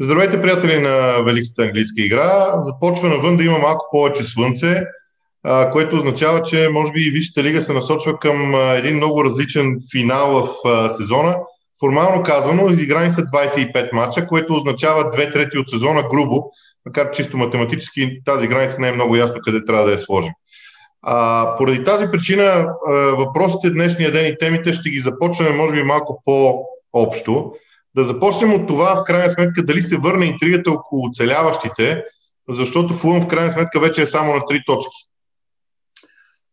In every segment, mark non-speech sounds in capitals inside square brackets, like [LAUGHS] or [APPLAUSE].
Здравейте, приятели на Великата английска игра. Започва навън да има малко повече слънце, което означава, че може би и Висшата лига се насочва към един много различен финал в сезона. Формално казано, изиграни са 25 мача, което означава две трети от сезона грубо, макар чисто математически тази граница не е много ясно къде трябва да я сложим. А, поради тази причина въпросите днешния ден и темите ще ги започваме може би малко по-общо. Да започнем от това, в крайна сметка, дали се върне интригата около оцеляващите, защото Фулъм в крайна сметка вече е само на три точки.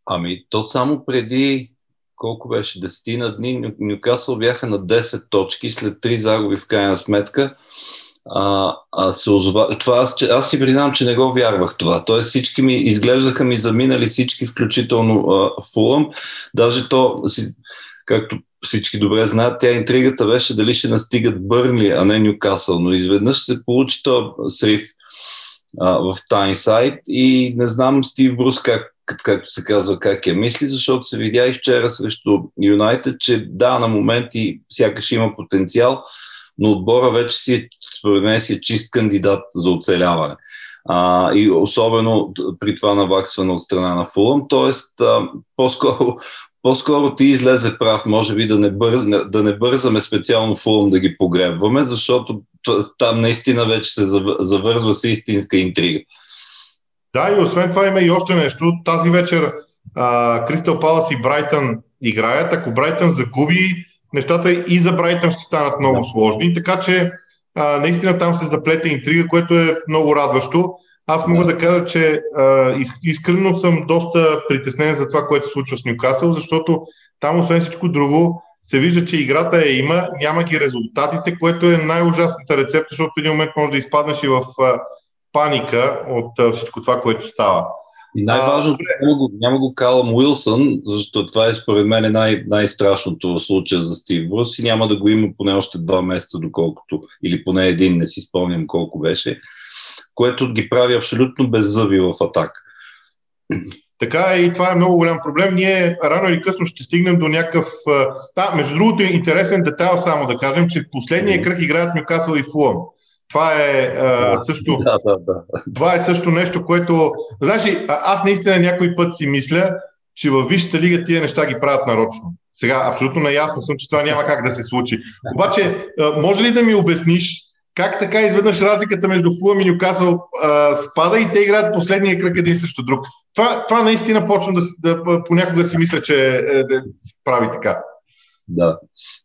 Ами, то само преди колко беше, десетина дни, Нюкасъл бяха на 10 точки след 3 загуби в крайна сметка. А, а се озва... това, аз, аз си признавам, че не го вярвах това. Тоест всички ми изглеждаха ми заминали всички, включително а, Фулъм. Даже то, си, както всички добре знаят, тя интригата беше дали ще настигат Бърнли, а не Нюкасъл. Но изведнъж се получи то срив а, в Тайнсайд и не знам Стив Брус как както се казва, как я мисли, защото се видя и вчера срещу Юнайтед, че да, на моменти сякаш има потенциал, но отбора вече си е, според мен, си е чист кандидат за оцеляване. А, и особено при това наваксване от страна на Фулъм. Тоест, а, по-скоро, по-скоро ти излезе прав, може би да не, бърз, да не бързаме специално Фулъм да ги погребваме, защото там наистина вече се завързва с истинска интрига. Да, и освен това има и още нещо. Тази вечер Кристал Палас и Брайтън играят. Ако Брайтън загуби, нещата и за Брайтън ще станат много да. сложни. Така че а, наистина там се заплете интрига, което е много радващо. Аз мога да кажа, че а, искрено съм доста притеснен за това, което се случва с Нюкасъл, защото там, освен всичко друго, се вижда, че играта е има, няма ги резултатите, което е най-ужасната рецепта, защото в един момент може да изпаднеш и в а, паника от всичко това, което става. И най-важното, а, няма, го, няма го Калъм Уилсън, защото това е според мен най- най-страшното в случая за Стив Брус и няма да го има поне още два месеца, доколкото, или поне един, не си спомням колко беше, което ги прави абсолютно беззъби в атака. Така е и това е много голям проблем. Ние рано или късно ще стигнем до някакъв... Да, между другото, интересен детайл само да кажем, че в последния кръг играят Нюкасъл и Фулъм. Това е а, също. Да, да, да. Това е също нещо, което. Значи, аз наистина някой път си мисля, че във Висшата лига тия неща ги правят нарочно. Сега, абсолютно наясно съм, че това няма как да се случи. Обаче, може ли да ми обясниш как така изведнъж разликата между Фулъм и Нюкасъл спада и те играят последния кръг един срещу друг? Това, това наистина почвам да, да понякога си мисля, че е, да прави така. Да.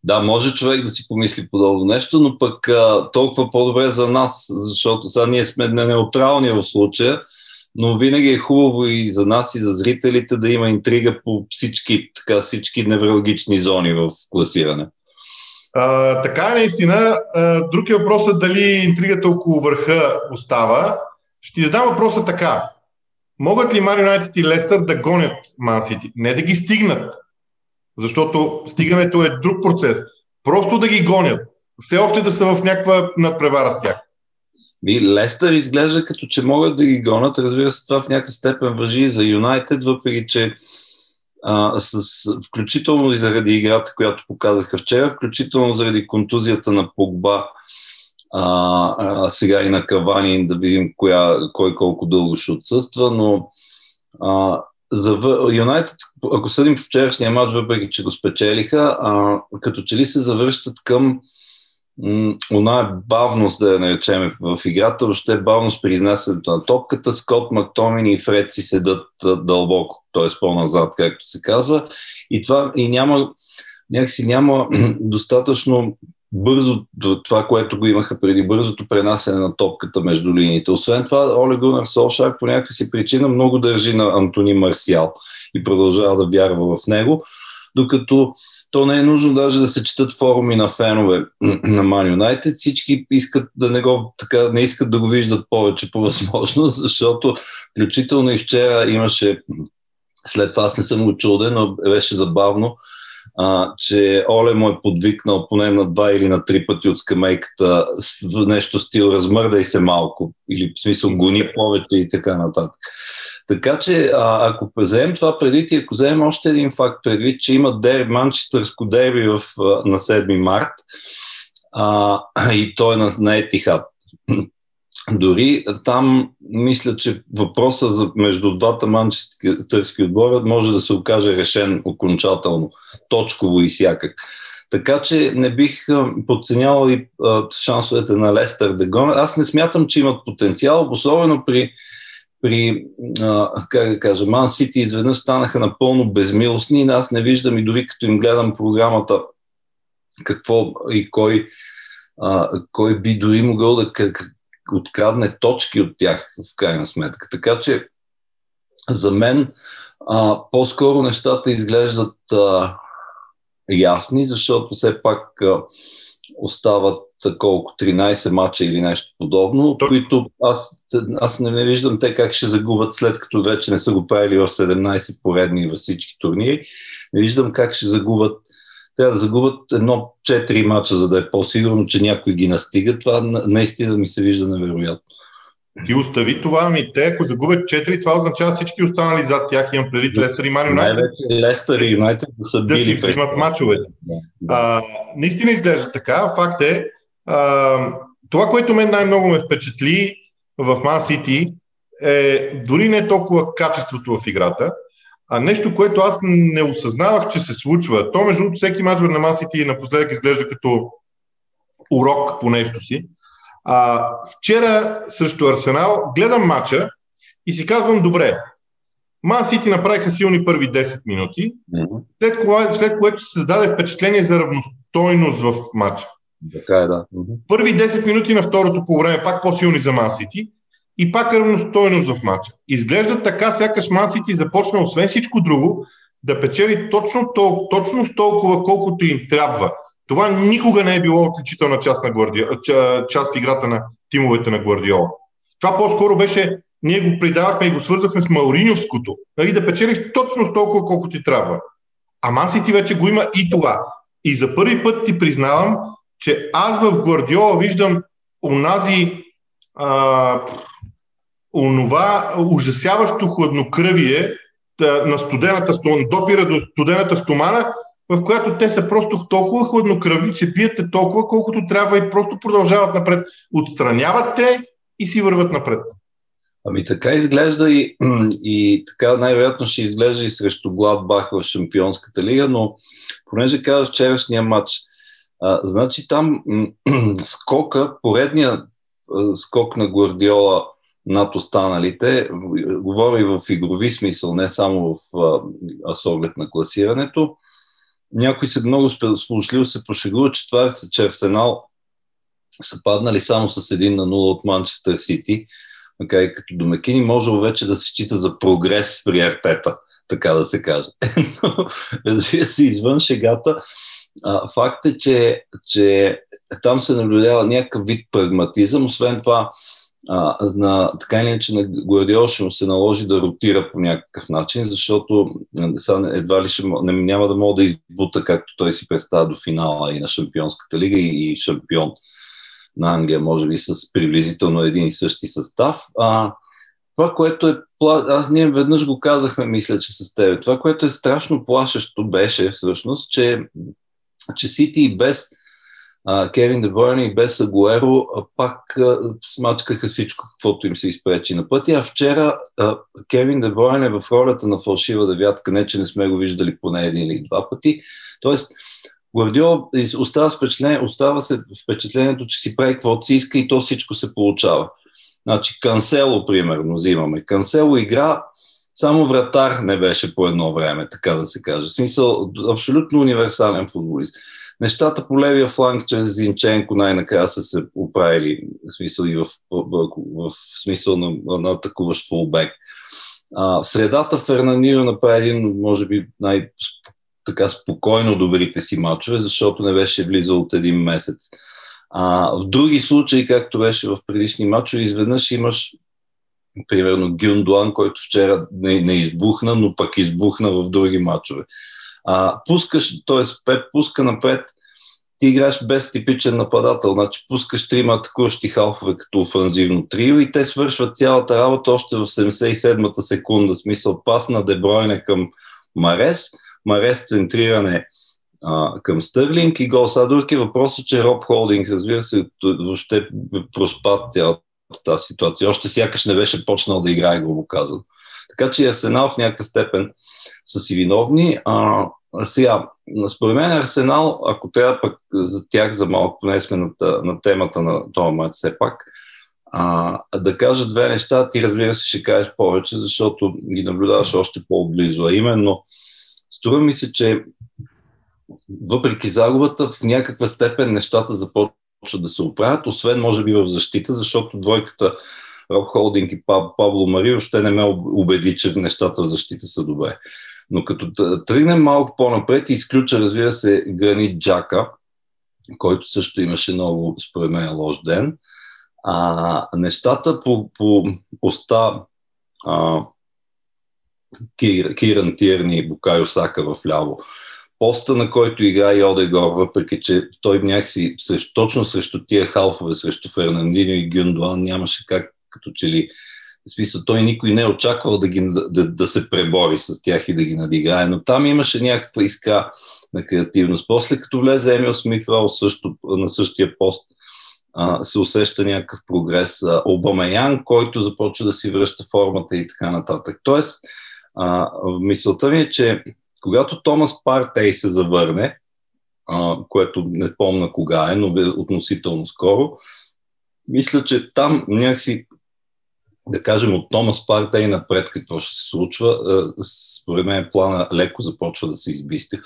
да, може човек да си помисли подобно нещо, но пък а, толкова по-добре за нас, защото сега ние сме неутрални в случая, но винаги е хубаво и за нас и за зрителите да има интрига по всички, така, всички неврологични зони в класиране. А, така е наистина. Друг е въпросът дали интригата около върха остава. Ще ти задам въпроса така. Могат ли Мари Юнайтед и Лестър да гонят Ман Сити? Не да ги стигнат, защото стигането е друг процес. Просто да ги гонят. Все още да са в някаква надпревара с тях. И Лестър изглежда като че могат да ги гонят. Разбира се, това в някаква степен въжи и за Юнайтед, въпреки че а, с, включително и заради играта, която показаха вчера, включително заради контузията на Погба, а, а, сега и на Кавани, да видим коя, кой колко дълго ще отсъства, но а, за Юнайтед, ако съдим вчерашния матч, въпреки че го спечелиха, а, като че ли се завръщат към она бавност, да я наречем в играта, въобще бавност при изнасянето на топката. Скот, Мактомин и Фред си седат дълбоко, т.е. по-назад, както се казва. И това и няма, някакси няма [CLEARS THROAT] достатъчно бързо това, което го имаха преди бързото пренасене на топката между линиите. Освен това, Оле Гунар Солшак по някаква си причина много държи на Антони Марсиал и продължава да вярва в него, докато то не е нужно даже да се четат форуми на фенове [CLEARS THROAT] на Man United. Всички искат да не го, така, не искат да го виждат повече по възможност, [LAUGHS] защото включително и вчера имаше след това аз не съм очуден, но беше забавно а, че Оле му е подвикнал поне на два или на три пъти от скамейката нещо стил размърдай се малко или в смисъл гони повече и така нататък. Така че а, ако вземем това предвид и ако вземем още един факт предвид, че има дерби, манчестърско дерби в, на 7 март а, [CLEARS THROAT] и той е на, на Етихат Дори там мисля, че въпроса за между двата манчестърски отбора може да се окаже решен окончателно, точково и всякак. Така че не бих подценявал и шансовете на Лестър да гонят. Аз не смятам, че имат потенциал, особено при, при а, как да кажа, Ман Сити изведнъж станаха напълно безмилостни. Аз не виждам и дори като им гледам програмата какво и кой, а, кой би дори могъл да открадне точки от тях в крайна сметка. Така че за мен а, по-скоро нещата изглеждат а, ясни, защото все пак а, остават колко 13 мача или нещо подобно, от които аз, аз не виждам те как ще загубят след като вече не са го правили в 17 поредни във всички турнири. Не виждам как ще загубят трябва да загубят едно 4 мача, за да е по-сигурно, че някой ги настига. Това наистина ми се вижда невероятно. Ти остави това, ами те, ако загубят 4, това означава всички останали зад тях. Имам предвид Лестър и Ман Юнайтед. Лестър и Юнайтед са да си взимат мачовете. Да. А, наистина изглежда така. Факт е, а, това, което мен най-много ме впечатли в Ман Сити е дори не толкова качеството в играта, а нещо, което аз не осъзнавах, че се случва. То, между всеки мач на Масити напоследък изглежда като урок по нещо си. А, вчера срещу Арсенал гледам матча и си казвам, добре, Ман Сити направиха силни първи 10 минути, след, кое, след което се създаде впечатление за равностойност в матча. Така е, да. Първи 10 минути на второто по време пак по-силни за Ман Сити и пак равностойност в матча. Изглежда така, сякаш Мансити започна, освен всичко друго, да печели точно, тол- точно толкова, колкото им трябва. Това никога не е било отличителна част, на Гвардио, част в играта на тимовете на Гвардиола. Това по-скоро беше, ние го придавахме и го свързахме с Мауриньовското, нали, да печелиш точно с толкова, колкото ти трябва. А Мансити вече го има и това. И за първи път ти признавам, че аз в Гвардиола виждам онази а, онова ужасяващо хладнокръвие на студената допира до студената стомана, в която те са просто толкова хладнокръвни, че пиете толкова, колкото трябва и просто продължават напред. Отстраняват те и си върват напред. Ами така изглежда и, и така най-вероятно ще изглежда и срещу Гладбах в Шампионската лига, но понеже казах вчерашния матч, а, значи там [CLEARS THROAT] скока, поредния скок на Гвардиола над останалите. Говоря и в игрови смисъл, не само в а, с оглед на класирането. Някои се много сполучливо се пошегуват, че това е, че Арсенал са паднали само с 1 на 0 от Манчестър Сити, макар и като домакини, може вече да се счита за прогрес при Артета, така да се каже. [LAUGHS] Но, разбира се, извън шегата, а, факт е, че, че там се наблюдава някакъв вид прагматизъм. Освен това, а, на, така или иначе на Гвардиол ще му се наложи да ротира по някакъв начин, защото едва ли ще, не, няма да мога да избута както той си представя до финала и на Шампионската лига и, и шампион на Англия, може би с приблизително един и същи състав. А, това, което е, аз ние веднъж го казахме, мисля, че с теб, това, което е страшно плашещо беше всъщност, че, че Сити и без Кевин Дебойне и без Агуеро пак смачкаха всичко, каквото им се изпречи на пътя. А вчера Кевин Дебойне в ролята на фалшива девятка, не че не сме го виждали поне един или два пъти. Тоест, Гвардиол остава, остава се впечатлението, че си прави каквото си иска и то всичко се получава. Значи, Кансело, примерно, взимаме. Кансело игра само вратар не беше по едно време, така да се каже. В смисъл, абсолютно универсален футболист. Нещата по левия фланг чрез Зинченко най-накрая са се оправили, в смисъл и в, в, в, смисъл на, на атакуващ фулбек. А, в средата Фернанино направи един, може би, най- така спокойно добрите си мачове, защото не беше влизал от един месец. А, в други случаи, както беше в предишни мачове, изведнъж имаш примерно Гюндуан, който вчера не, не избухна, но пък избухна в други мачове. А, пускаш, т.е. Пеп пуска напред, ти играеш без типичен нападател, значи пускаш трима атакуващи халфове като офанзивно трио и те свършват цялата работа още в 77-та секунда, смисъл пас на Дебройне към Марес, Марес центриране а, към Стърлинг и гол. Сега друг е въпросът, че Роб Холдинг, разбира се, въобще проспад цялата тази ситуация. Още сякаш не беше почнал да играе, грубо казано. Така че Арсенал в някаква степен са си виновни. А, сега, според мен Арсенал, ако трябва пък за тях за малко, поне сме на, на темата на този матч все пак, а, да кажа две неща, ти разбира се ще кажеш повече, защото ги наблюдаваш още по-близо. А именно, струва ми се, че въпреки загубата, в някаква степен нещата започват да се оправят, освен може би в защита, защото двойката Роб Холдинг и Пабло Марио ще не ме убеди, че нещата в защита са добре. Но като тръгнем малко по-напред изключа, разбира се, Гранит Джака, който също имаше много, според мен, лош ден, а, нещата по, по оста а, Кир, Киран Тирни и Букайо Сака в ляво, поста, на който играе и Одегор, въпреки че той някакси срещу, точно срещу тия халфове, срещу Фернандино и Гюндуан нямаше как като че ли в смисъл, той никой не е очаквал да, ги, да, да се пребори с тях и да ги надиграе, но там имаше някаква иска на креативност. После като влезе Емил Смит също, на същия пост, а, се усеща някакъв прогрес. Обамаян, който започва да си връща формата и така нататък. Тоест, а, мисълта ми е, че когато Томас Партей се завърне, а, което не помна кога е, но относително скоро, мисля, че там някакси да кажем, от Томас Парта и напред какво ще се случва, е, според мен плана леко започва да се избисти.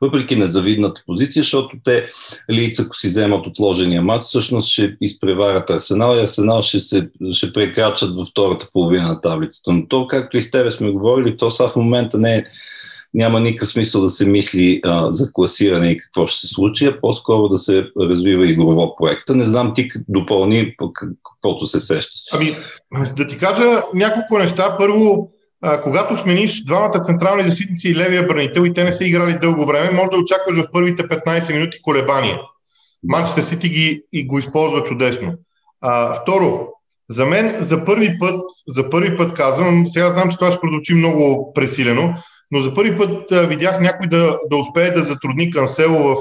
Въпреки незавидната позиция, защото те лица, ако си вземат отложения матч, всъщност ще изпреварят Арсенал и Арсенал ще, се, ще прекрачат във втората половина на таблицата. Но то, както и с тебе сме говорили, то са в момента не е няма никакъв смисъл да се мисли а, за класиране и какво ще се случи, а по-скоро да се развива игрово проекта. Не знам ти допълни каквото се сещаш. Ами, да ти кажа няколко неща. Първо, а, когато смениш двамата централни защитници и левия бранител и те не са играли дълго време, може да очакваш в първите 15 минути колебания. Манчестър Сити ги и го използва чудесно. А, второ, за мен за първи път, за първи път казвам, сега знам, че това ще продължи много пресилено, но за първи път а, видях някой да, да успее да затрудни Кансело в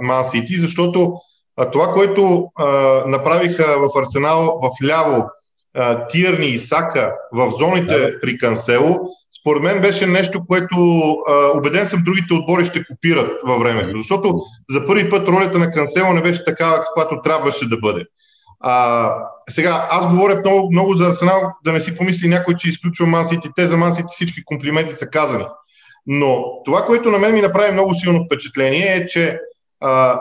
Ман Сити, защото а, това, което а, направиха в Арсенал в ляво а, Тирни и Сака в зоните да. при Кансело, според мен беше нещо, което а, убеден съм другите отбори ще копират във времето. Защото за първи път ролята на Кансело не беше такава, каквато трябваше да бъде. А, сега, аз говоря много, много за Арсенал, да не си помисли някой, че изключва Мансити. Те за Мансити всички комплименти са казани. Но това, което на мен ми направи много силно впечатление е, че а,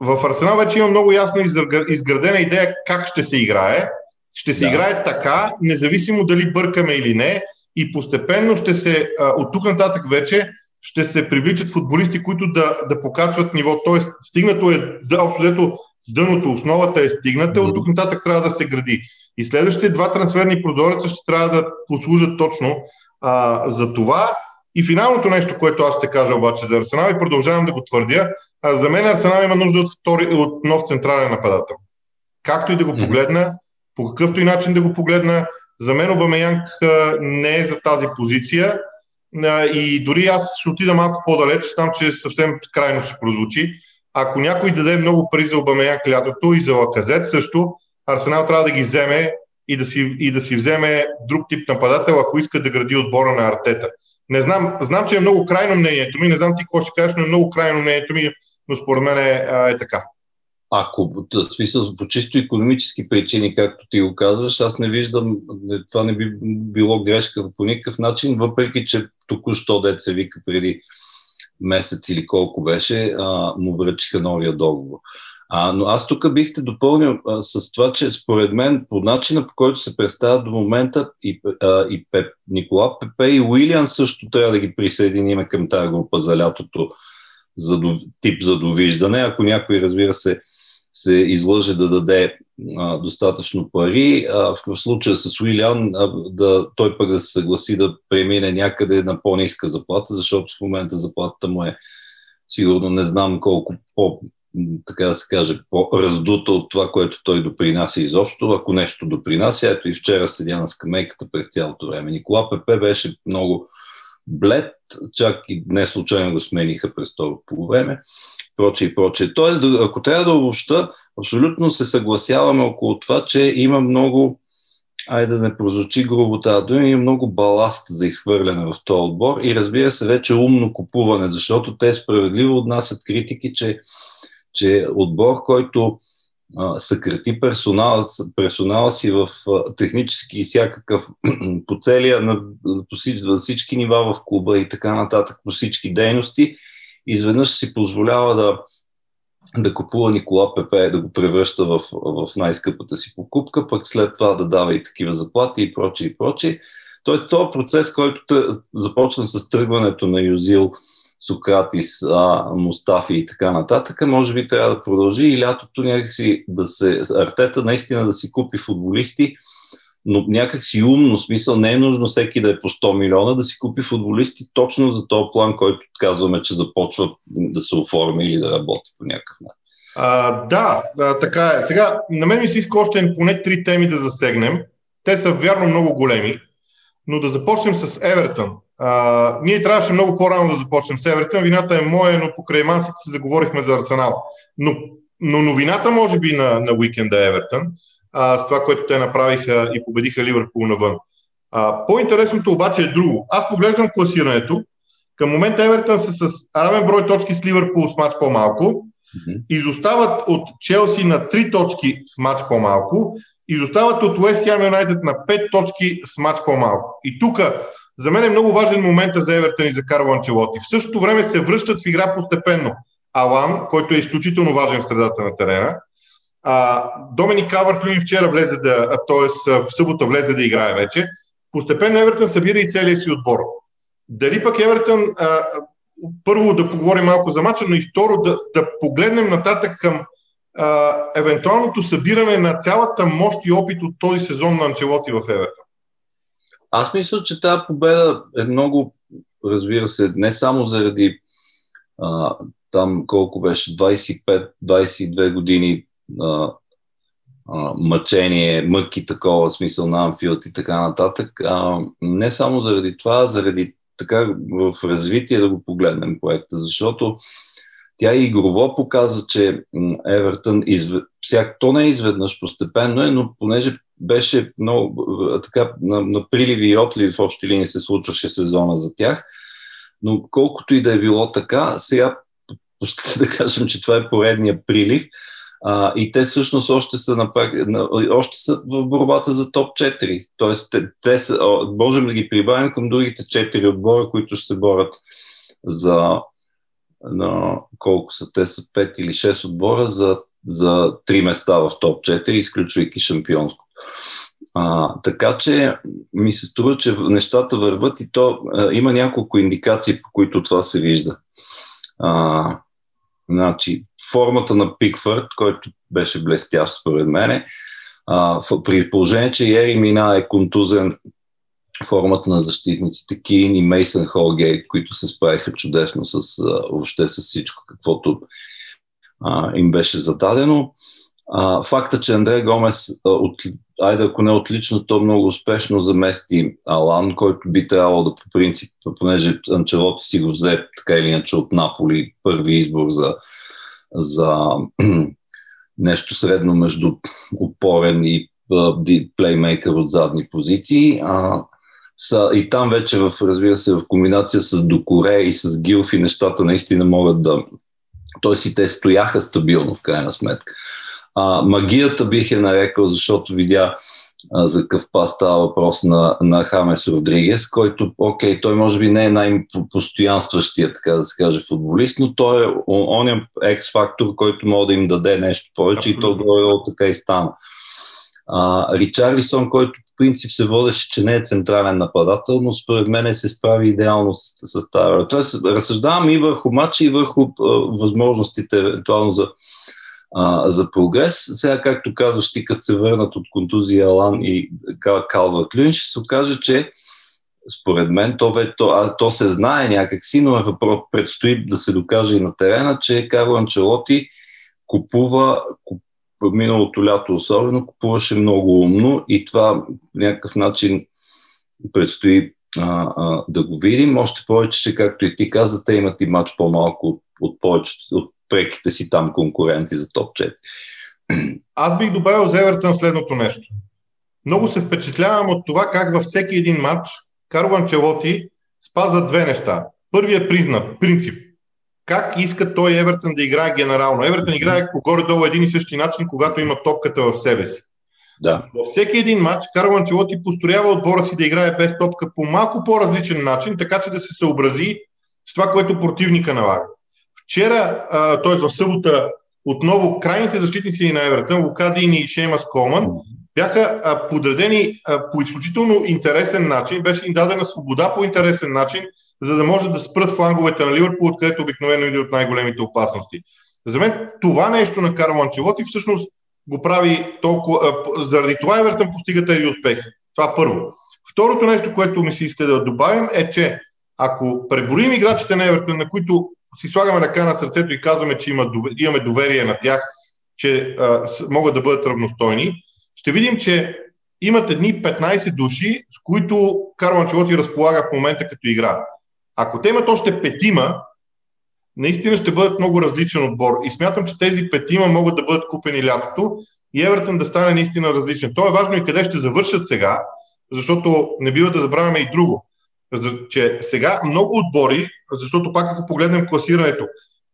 в Арсенал вече има много ясно изградена идея как ще се играе. Ще се да. играе така, независимо дали бъркаме или не, и постепенно ще се, а, от тук нататък вече, ще се привличат футболисти, които да, да покачват ниво. Тоест, стигнато е, да, общо дъното, основата е стигната, от тук нататък трябва да се гради. И следващите два трансферни прозореца ще трябва да послужат точно а, за това. И финалното нещо, което аз ще кажа обаче за Арсенал и продължавам да го твърдя, а за мен Арсенал има нужда от, втори, от нов централен нападател. Както и да го погледна, по какъвто и начин да го погледна, за мен Обамеянг не е за тази позиция и дори аз ще отида малко по-далеч, там, че съвсем крайно ще прозвучи. Ако някой даде много пари за Обамеянг лятото и за Лаказет също, Арсенал трябва да ги вземе и да си, и да си вземе друг тип нападател, ако иска да гради отбора на Артета. Не знам, знам, че е много крайно мнението ми, не знам ти какво ще кажеш, но е много крайно мнението ми, но според мен е, е така. Ако в смисъл по чисто економически причини, както ти го казваш, аз не виждам, това не би било грешка по никакъв начин, въпреки че току-що дет се вика преди месец или колко беше, а, му връчиха новия договор. А, но аз тук бих те допълнил а, с това, че според мен по начина по който се представя до момента и, а, и Пеп, Никола Пепе и Уилиан също трябва да ги присъединиме към тази група за лятото за, тип за довиждане. Ако някой, разбира се, се излъже да даде а, достатъчно пари, а, в, случая с Уилиан а, да, той пък да се съгласи да премине някъде на по-ниска заплата, защото в момента заплатата му е сигурно не знам колко по така да се каже, по-раздута от това, което той допринася изобщо. Ако нещо допринася, ето и вчера седя на скамейката през цялото време. Никола Пепе беше много блед, чак и не случайно го смениха през това по време, проче и проче. Тоест, ако трябва да обобща, абсолютно се съгласяваме около това, че има много айде да не прозвучи грубо тази дума, има много баласт за изхвърляне в този отбор и разбира се вече умно купуване, защото те справедливо отнасят критики, че, че отбор, който съкрати персонала, персонала си в технически и всякакъв [CLEARS THROAT] по целия, на, по всички, всички нива в клуба и така нататък, по всички дейности, изведнъж си позволява да, да купува Никола Пепе, да го превръща в, в най-скъпата си покупка, пък след това да дава и такива заплати и прочее и прочее. Тоест, този процес, който тъ, започна с тръгването на Юзил, Сократис, а, Мустафи и така нататък, може би трябва да продължи и лятото някакси да се, Артета наистина да си купи футболисти, но някак си умно, смисъл не е нужно всеки да е по 100 милиона, да си купи футболисти точно за този план, който казваме, че започва да се оформи или да работи по някакъв начин. А, да, а, така е. Сега, на мен ми се иска още поне три теми да засегнем. Те са вярно много големи, но да започнем с Евертън. А, ние трябваше много по-рано да започнем с Евертън. Вината е моя, но покрай мансите се заговорихме за Арсенал. Но, но новината, може би, на, на уикенда е Евертън а, с това, което те направиха и победиха Ливърпул навън. А, по-интересното обаче е друго. Аз поглеждам класирането. Към момента Евертън са с равен брой точки с Ливърпул с матч по-малко. Mm-hmm. Изостават от Челси на 3 точки с матч по-малко. Изостават от Уест Хем Юнайтед на 5 точки с матч по-малко. И тук за мен е много важен момент за Евертън и за Карло Анчелоти. В същото време се връщат в игра постепенно. Алан, който е изключително важен в средата на терена, а, Доминик Кавърт вчера влезе да, т.е. в събота влезе да играе вече. Постепенно Евертън събира и целия си отбор. Дали пък Евертън, а, първо да поговорим малко за мача, но и второ да, да погледнем нататък към а, евентуалното събиране на цялата мощ и опит от този сезон на Анчелоти в Евертън. Аз мисля, че тази победа е много, разбира се, не само заради а, там колко беше, 25-22 години а, а, мъчение, мъки такова, смисъл на Анфилд и така нататък. А, не само заради това, заради така в развитие да го погледнем проекта, защото тя игрово показа, че Евертън, изв... всяк... то не е изведнъж, постепенно е, но понеже беше много така на, на приливи и отливи в общи линии се случваше сезона за тях, но колкото и да е било така, сега [LAUGHS] да кажем, че това е поредния прилив, а, и те всъщност още са, на, още са в борбата за топ 4. Тоест, те, те са, можем да ги прибавим към другите 4 отбора, които ще се борят за на, колко са те са 5 или 6 отбора за, за 3 места в топ 4, изключвайки шампионско. А, така че ми се струва, че нещата върват и то а, има няколко индикации, по които това се вижда. А, значи, формата на Пикфърд, който беше блестящ според мене, а, при положение, че Ери Мина е контузен формата на защитниците Кин и Мейсън Холгейт, които се справиха чудесно с, а, въобще с всичко, каквото а, им беше зададено. А, факта, че Андре Гомес, а, от, айде ако не отлично, то много успешно замести Алан, който би трябвало да по принцип, понеже Анчелоти си го взе така или иначе от Наполи, първи избор за за [CLEARS THROAT] нещо средно между опорен и плеймейкър от задни позиции. А, са, и там вече, в, разбира се, в комбинация с Докоре и с Гилфи, нещата наистина могат да... Тоест и те стояха стабилно, в крайна сметка. А, магията бих е нарекал, защото видя за какъв пас става въпрос на, на Хамес Родригес, който, окей, той може би не е най-постоянстващия, така да се каже, футболист, но той е он е екс-фактор, който може да им даде нещо повече Абсолютно. и то горе така и стана. А, Ричарлисон, който по принцип се водеше, че не е централен нападател, но според мен се справи идеално с, с тази. Тоест, разсъждавам и върху матча, и върху а, възможностите, евентуално за а, за прогрес. Сега, както казваш ти, като се върнат от контузия Алан и Калва Клюн, ще се окаже, че според мен то, то, а, то се знае някакси, но е въпрос, предстои да се докаже и на терена, че Карло Анчелоти купува, куп, миналото лято особено, купуваше много умно и това по някакъв начин предстои а, а, да го видим. Още повече, че както и ти каза, те имат и матч по-малко от, от повечето, от преките си там конкуренти за топ 4. Аз бих добавил за Евертън следното нещо. Много се впечатлявам от това как във всеки един матч Карло Анчелоти спазва две неща. Първият признак, принцип. Как иска той Евертън да играе генерално? Евертън играе по горе-долу един и същи начин, когато има топката в себе си. Да. Във всеки един матч Карло Анчелоти построява отбора си да играе без топка по малко по-различен начин, така че да се съобрази с това, което противника налага. Вчера, т.е. в събота, отново крайните защитници на Евертън, Лукадин и Шеймас Колман, бяха подредени по изключително интересен начин, беше им дадена свобода по интересен начин, за да може да спрат фланговете на Ливърпул, откъдето обикновено иде от най-големите опасности. За мен това нещо на Карл Анчелоти всъщност го прави толкова... Заради това Евертън постига тези успехи. Това първо. Второто нещо, което ми се иска да добавим е, че ако преброим играчите на Евертън, на които си слагаме ръка на сърцето и казваме, че има, имаме доверие на тях, че а, могат да бъдат равностойни, ще видим, че имат едни 15 души, с които Карл Анчелоти разполага в момента като игра. Ако те имат още петима, наистина ще бъдат много различен отбор. И смятам, че тези петима могат да бъдат купени лятото и Евертън да стане наистина различен. То е важно и къде ще завършат сега, защото не бива да забравяме и друго. Че сега много отбори, защото пак ако погледнем класирането,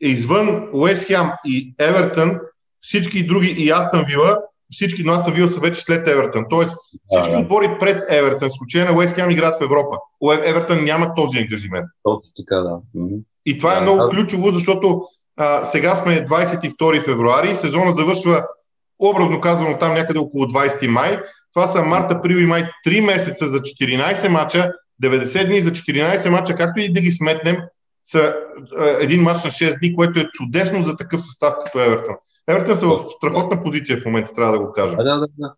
е извън Уест Хем и Евертън, всички други и Астън Вила всички, но Астон Вил са вече след Евертън. Тоест всички да, да. отбори пред Евертън, в случая на Уест Хем играят в Европа. Евертън няма този ангажимент. Точно така, да. И това е много да. ключово, защото а, сега сме 22 февруари, сезона завършва образно казано там някъде около 20 май. Това са март, април и май 3 месеца за 14 мача, 90 дни за 14 мача, както и да ги сметнем, са един мач на 6 дни, което е чудесно за такъв състав като Евертън. Евертън са в страхотна позиция в момента, трябва да го кажа. Да, да, да.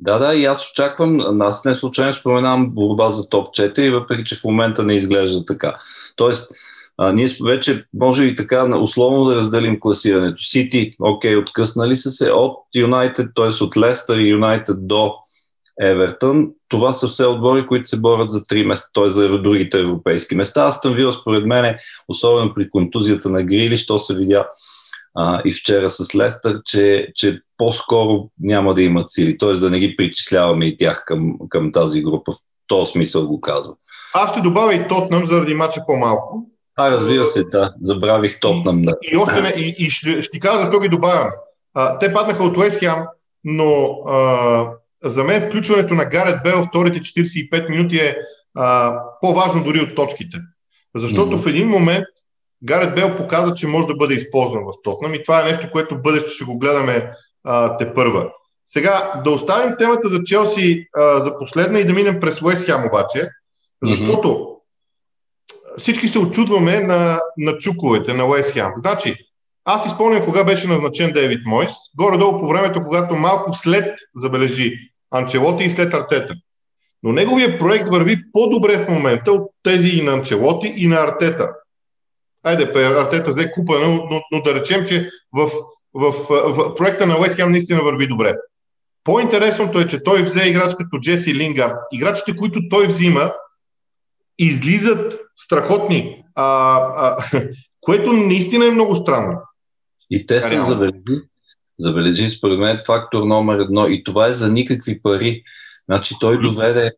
Да, да, и аз очаквам, аз не случайно споменавам борба за топ 4, въпреки че в момента не изглежда така. Тоест, а, ние вече може и така условно да разделим класирането. Сити, окей, откъснали са се от Юнайтед, т.е. от Лестър и Юнайтед до Евертън. Това са все отбори, които се борят за три места, т.е. за другите европейски места. Аз съм вил, според мен, особено при контузията на Грили, що се видя а, и вчера с Лестър, че, че по-скоро няма да имат сили, т.е. да не ги причисляваме и тях към, към тази група. В този смисъл го казвам. Аз ще добавя и Тотнам заради мача по-малко. А, разбира се, да. Забравих Тотнам, да. И, и, още не, и, и ще, ще ти кажа защо ги добавям. А, те паднаха от Уест Хем, но а, за мен включването на Гарет Бел вторите 45 минути е а, по-важно дори от точките. Защото mm-hmm. в един момент Гарет Бел показа, че може да бъде използван в Тотнам и това е нещо, което бъдеще ще го гледаме а, те първа. Сега да оставим темата за Челси а, за последна и да минем през Уест Хем обаче, защото mm-hmm. всички се очудваме на, на чуковете на Уест Хем. Значи, аз изпълням кога беше назначен Дейвид Мойс, горе-долу по времето, когато малко след забележи Анчелоти и след Артета. Но неговия проект върви по-добре в момента от тези и на Анчелоти и на Артета айде, Артета взе купа, но, но, но да речем, че в, в, в, в проекта на Уест Хем наистина върви добре. По-интересното е, че той взе играч като Джеси Лингард. Играчите, които той взима, излизат страхотни, а, а, [LAUGHS] което наистина е много странно. И те са забележи, забележи според мен фактор номер едно и това е за никакви пари. Значи той доведе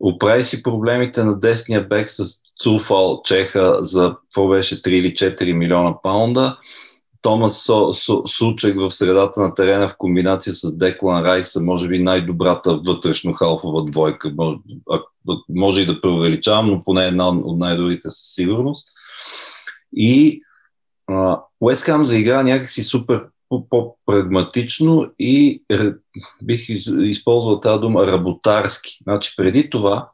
оправи си проблемите на десния бек с Цуфал Чеха за какво беше 3 или 4 милиона паунда. Томас Со, Со, Сучек в средата на терена в комбинация с Деклан Райс може би най-добрата вътрешно халфова двойка. Може, може и да преувеличавам, но поне една от най-добрите със сигурност. И Уест Хам заигра някакси супер по-прагматично и бих използвал тази дума работарски. Значи преди това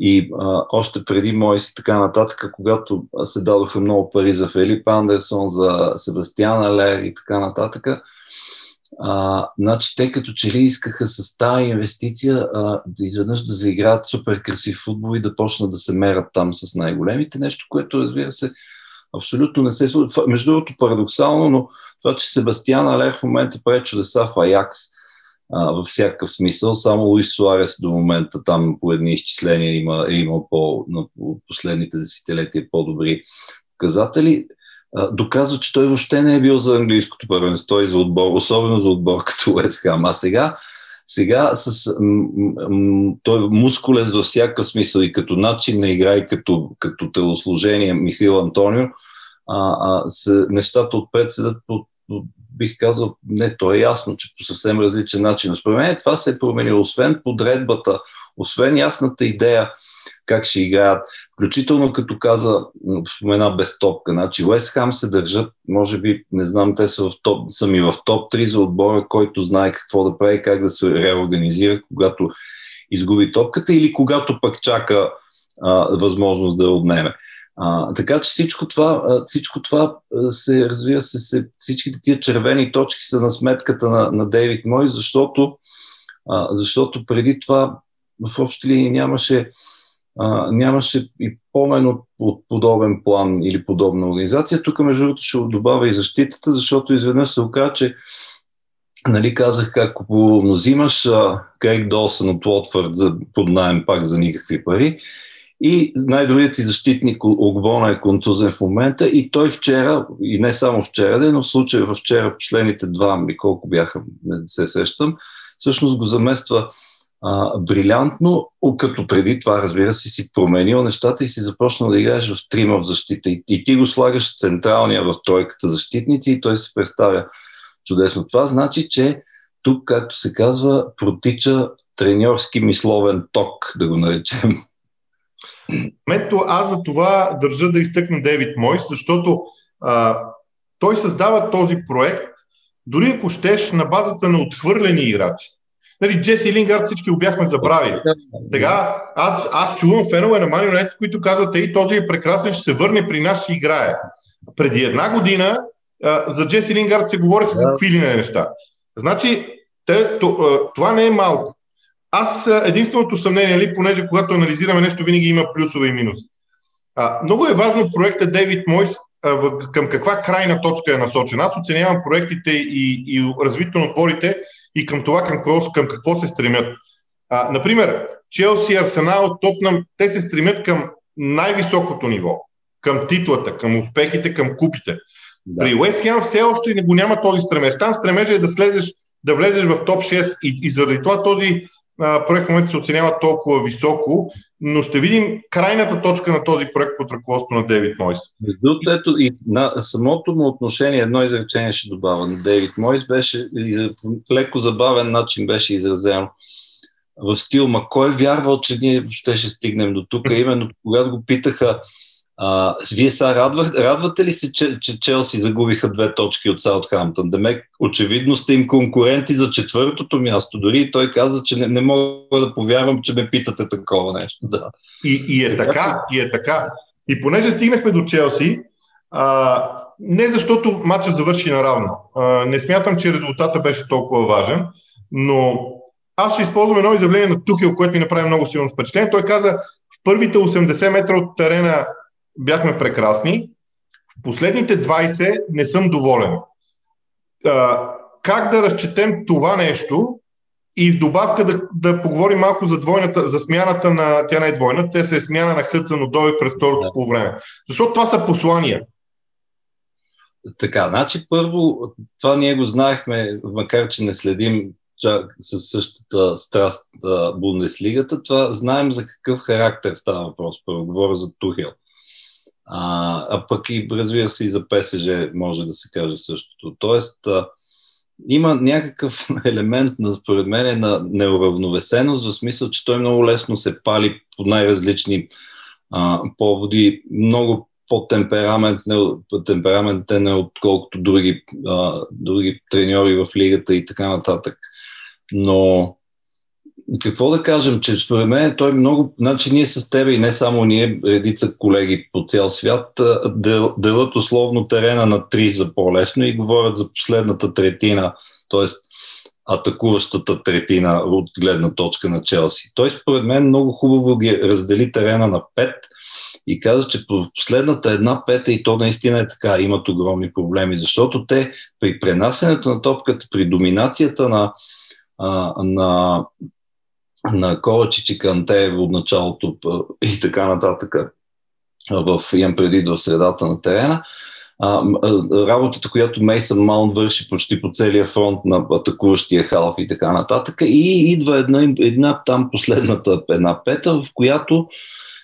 и а, още преди мои си така нататък, когато се дадоха много пари за Филип Андерсон, за Себастиан Алер и така нататък, а, значи те като че ли искаха с тази инвестиция а, да изведнъж да заиграят супер красив футбол и да почнат да се мерят там с най-големите. Нещо, което разбира се абсолютно не се случва. Между другото, парадоксално, но това, че Себастиан Алер в момента прави чудеса в Аякс, а, във всякакъв смисъл. Само Луис Суарес до момента там по едни изчисления има, е имал по, на последните десетилетия по-добри показатели. Доказва, че той въобще не е бил за английското първенство и за отбор, особено за отбор като Уест Хам. А сега сега с, м- м- той е мускулес във всякакъв смисъл и като начин на игра и като, като телосложение Михаил Антонио, а, а, с, нещата отпред седат по, бих казал, не, то е ясно, че по съвсем различен начин. Според мен това се е променило, освен подредбата, освен ясната идея как ще играят, включително като каза, спомена без топка. Значи Уест Хам се държат, може би, не знам, те са, в топ, са ми в топ 3 за отбора, който знае какво да прави, как да се реорганизира, когато изгуби топката или когато пък чака а, възможност да я отнеме. А, така че всичко това, всичко това се, разбира се, се, всички такива червени точки са на сметката на, на Дейвид Мой, защото, а, защото преди това в общи линии нямаше, а, нямаше и помен от, от подобен план или подобна организация. Тук, между другото, ще добавя и защитата, защото изведнъж се оказа, че нали, казах как ако взимаш Крейг Долсън от Уотфорд за, под найем пак за никакви пари, и най-добрият ти защитник Огбона е контузен в момента и той вчера, и не само вчера, но в случая вчера, последните два ми колко бяха, не се сещам, всъщност го замества а, брилянтно, като преди това, разбира се, си променил нещата и си започнал да играеш в трима в защита. И, и ти го слагаш централния в тройката защитници и той се представя чудесно. Това значи, че тук, както се казва, протича треньорски мисловен ток, да го наречем. Мето, аз за това държа да изтъкна Девид Мойс, защото а, той създава този проект, дори ако щеш, на базата на отхвърлени играчи. Нали, Джеси Лингард всички го бяхме забравили. Сега аз, аз чувам фенове на Мани Юнайтед, които казват, ей, този е прекрасен, ще се върне при нас, ще играе. Преди една година а, за Джеси Лингард се говориха да. какви ли не неща. Значи, те, това не е малко. Аз единственото съмнение, ли, понеже когато анализираме нещо, винаги има плюсове и минуси. А, много е важно проекта Дейвид Мойс към каква крайна точка е насочен. Аз оценявам проектите и, и развитието на отборите и към това към какво, към какво се стремят. А, например, Челси, Арсенал, Топнам, те се стремят към най-високото ниво, към титлата, към успехите, към купите. Да. При Уест Хем все още не го няма този стремеж. Там стремежа е да слезеш, да влезеш в топ 6 и, и заради това този проект в момента се оценява толкова високо, но ще видим крайната точка на този проект под ръководството на Дейвид Мойс. Ето и на самото му отношение, едно изречение ще добавя на Дейвид Мойс, беше леко забавен начин беше изразено в стил, ма кой е вярвал, че ние ще, ще стигнем до тук, именно когато го питаха а, вие са радва, радвате ли се, че, че Челси загубиха две точки от Саутхамптън? Демек, очевидно сте им конкуренти за четвъртото място. Дори той каза, че не, не мога да повярвам, че ме питате такова нещо. Да. И, и е така, и е така. И понеже стигнахме до Челси, а, не защото матчът завърши наравно. А, не смятам, че резултата беше толкова важен, но аз ще използвам едно изявление на Тухил, което ми направи много силно впечатление. Той каза, в първите 80 метра от терена бяхме прекрасни. В последните 20 не съм доволен. А, как да разчетем това нещо и в добавка да, да поговорим малко за, двойната, за смяната на, тя не е двойна, те се е смяна на Хътсън Одоев през второто да. по време. Защото това са послания. Така, значи първо, това ние го знаехме, макар че не следим чак със същата страст Бундеслигата, това знаем за какъв характер става въпрос. Първо говоря за Тухел. А, а пък и разбира се и за ПСЖ може да се каже същото. Тоест, а, има някакъв [LAUGHS] елемент, на, според мен, на неуравновесеност, в смисъл, че той много лесно се пали по най-различни а, поводи, много по-темпераментен е отколкото други, а, други треньори в лигата и така нататък. Но какво да кажем, че според мен той много, значи ние с тебе и не само ние, редица колеги по цял свят, дел, делят условно терена на три за по-лесно и говорят за последната третина, т.е. атакуващата третина от гледна точка на Челси. Той според мен много хубаво ги раздели терена на пет и каза, че по последната една пета и то наистина е така, имат огромни проблеми, защото те при пренасенето на топката, при доминацията на на, на Ковачич и Канте от началото и така нататък в, имам преди в средата на терена. А, работата, която Мейсън Маунт върши почти по целия фронт на атакуващия халф и така нататък. И идва една, една там последната една пета, в която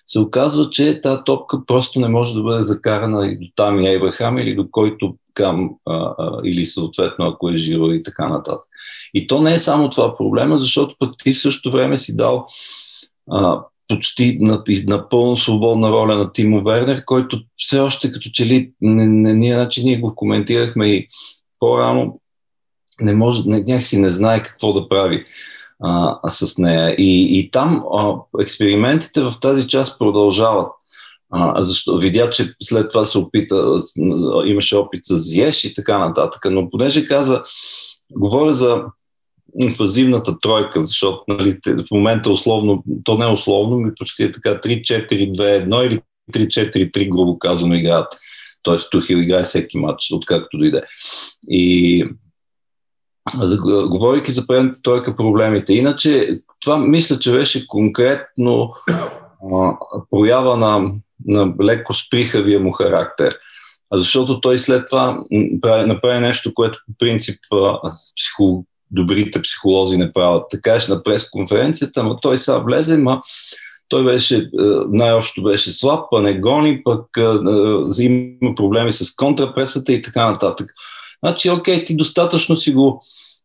се оказва, че тази топка просто не може да бъде закарана и до там и Ейбрахам или до който към, а, а, или съответно ако е живо и така нататък. И то не е само това проблема, защото пък ти в същото време си дал а, почти напълно свободна роля на Тимо Вернер, който все още като че ли, не, не, ние, значи ние го коментирахме и по-рано, не може, не, някакси не знае какво да прави а, с нея. И, и там а, експериментите в тази част продължават. А, защо? Видя, че след това се опита, имаше опит с Зиеш и така нататък. Но понеже каза, говоря за инвазивната тройка, защото нали, в момента условно, то не е условно, ми почти е така 3-4-2-1 или 3-4-3, грубо казано, играят. Тоест Тухил играе всеки матч, откакто дойде. И говорейки за предната тройка проблемите. Иначе, това мисля, че беше конкретно а, проява на, на леко сприхавия му характер. Защото той след това направи нещо, което по принцип психо, добрите психолози не правят. Така е на пресконференцията, но той сега влезе, ма той беше, най-общо беше слаб, па не гони, пък има проблеми с контрапресата и така нататък. Значи, окей, ти достатъчно си го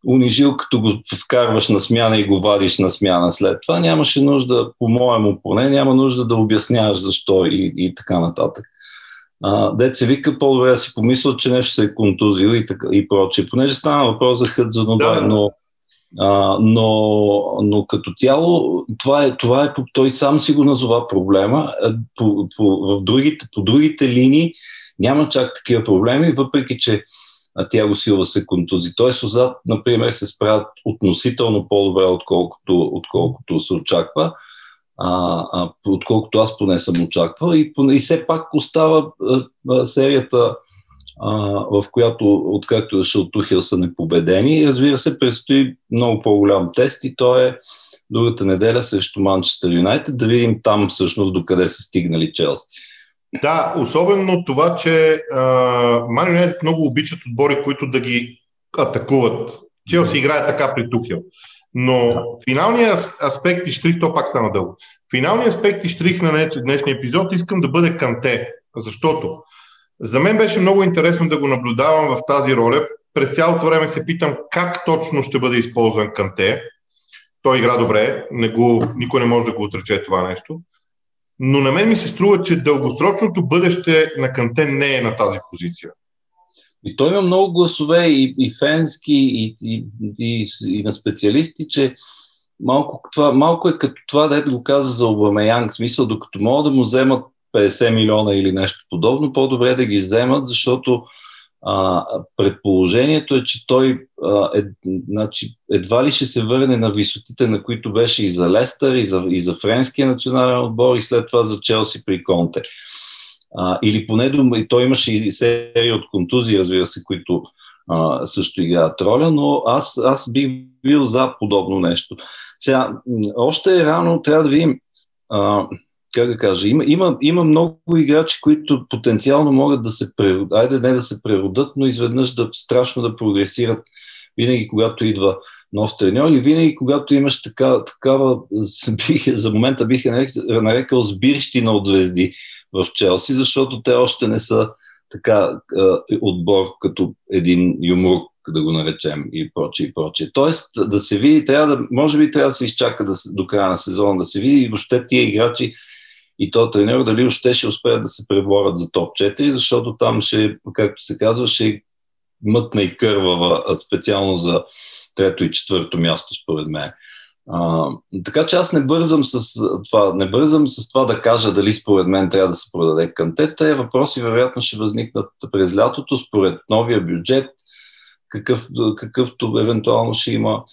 унижил, като го вкарваш на смяна и го вадиш на смяна след това. Нямаше нужда, по-моему поне, няма нужда да обясняваш защо и, и така нататък. Дет се вика, по-добре да си помисля, че нещо се е контузил и, така, и прочее. Понеже стана въпрос за Хъдзанова, да. но, а, но, но като цяло това е, това е, той сам си го назова проблема. По, по, в другите, по другите линии няма чак такива проблеми, въпреки че Тяго Силва се контузи. Тоест, отзад, например, се справят относително по-добре, отколкото, отколкото се очаква, а, а, отколкото аз поне съм очаквал. И, и все пак остава а, а, серията, а, в която, откакто е от Тухил, са непобедени. Разбира се, предстои много по-голям тест и то е другата неделя срещу Манчестър Юнайтед, да видим там всъщност докъде са стигнали Челси. Да, особено това, че Ман Юнайтед много обичат отбори, които да ги атакуват. Челси играе така при Тухил. Но финалният аспект и штрих, то пак стана дълго. Финалният аспект и штрих на днешния епизод искам да бъде Канте, защото за мен беше много интересно да го наблюдавам в тази роля. През цялото време се питам как точно ще бъде използван Канте. Той игра добре, не го, никой не може да го отрече това нещо но на мен ми се струва, че дългосрочното бъдеще на Канте не е на тази позиция. И той има много гласове и, и фенски, и, и, и, и на специалисти, че малко, това, малко е като това, да го каза за Обамеянг, в смисъл, докато могат да му вземат 50 милиона или нещо подобно, по-добре да ги вземат, защото а, предположението е, че той а, е, значи, едва ли ще се върне на висотите, на които беше и за Лестър, и за, и за френския национален отбор, и след това за Челси при Конте. А, или поне и той имаше и серия от контузии, разбира се, които а, също играят роля, но аз, аз бих бил за подобно нещо. Сега, още е рано, трябва да видим а, как да кажа, има, има, има много играчи, които потенциално могат да се преродат, айде не да се преродат, но изведнъж да страшно да прогресират винаги, когато идва нов треньор и винаги, когато имаш така, такава, [LAUGHS] бих, за момента бих нарекал сбирщина от звезди в Челси, защото те още не са така отбор като един юмрук, да го наречем и прочее и прочее. Тоест да се види, трябва да, може би трябва да се изчака да, до края на сезона да се види и въобще тия играчи и то тренер дали още ще успеят да се преборят за топ 4, защото там ще, както се казва, ще мътна и кървава, специално за трето и четвърто място, според мен. А, така че аз не бързам с това, не бързам с това да кажа дали според мен трябва да се продаде канте. Те въпроси вероятно ще възникнат през лятото, според новия бюджет, какъв, какъвто евентуално ще има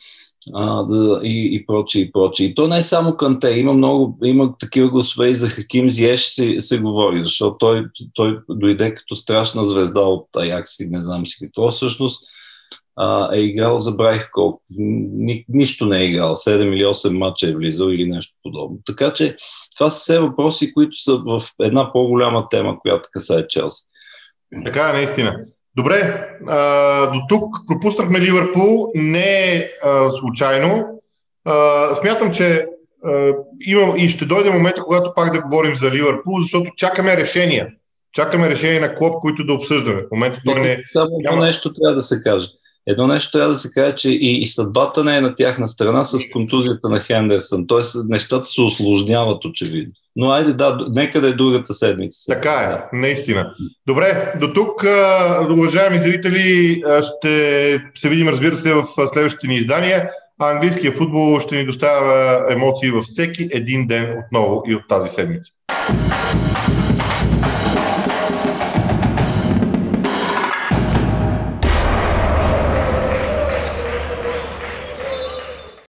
а, да, и, и прочее, и прочее. И то не е само Канте, има много, има такива гласове и за Хаким Зиеш се, се говори, защото той, той дойде като страшна звезда от Аякс и не знам си какво. Всъщност а, е играл, забравих колко, ни, нищо не е играл, 7 или 8 мача е влизал или нещо подобно. Така че това са все въпроси, които са в една по-голяма тема, която касае Челси. Така е, наистина. Добре, а, до тук пропуснахме Ливърпул, не е случайно. А, смятам, че а, имам и ще дойде момента, когато пак да говорим за Ливърпул, защото чакаме решения. Чакаме решение на клуб, които да обсъждаме. В момента той не. Само няма... нещо трябва да се каже. Едно нещо трябва да се каже, че и, и съдбата не е на тяхна страна с контузията на Хендерсън. Тоест нещата се осложняват очевидно. Но айде да, нека да е другата седмица. Така е, наистина. Добре, до тук, уважаеми зрители, ще се видим, разбира се, в следващите ни издания. А английския футбол ще ни доставя емоции във всеки един ден отново и от тази седмица.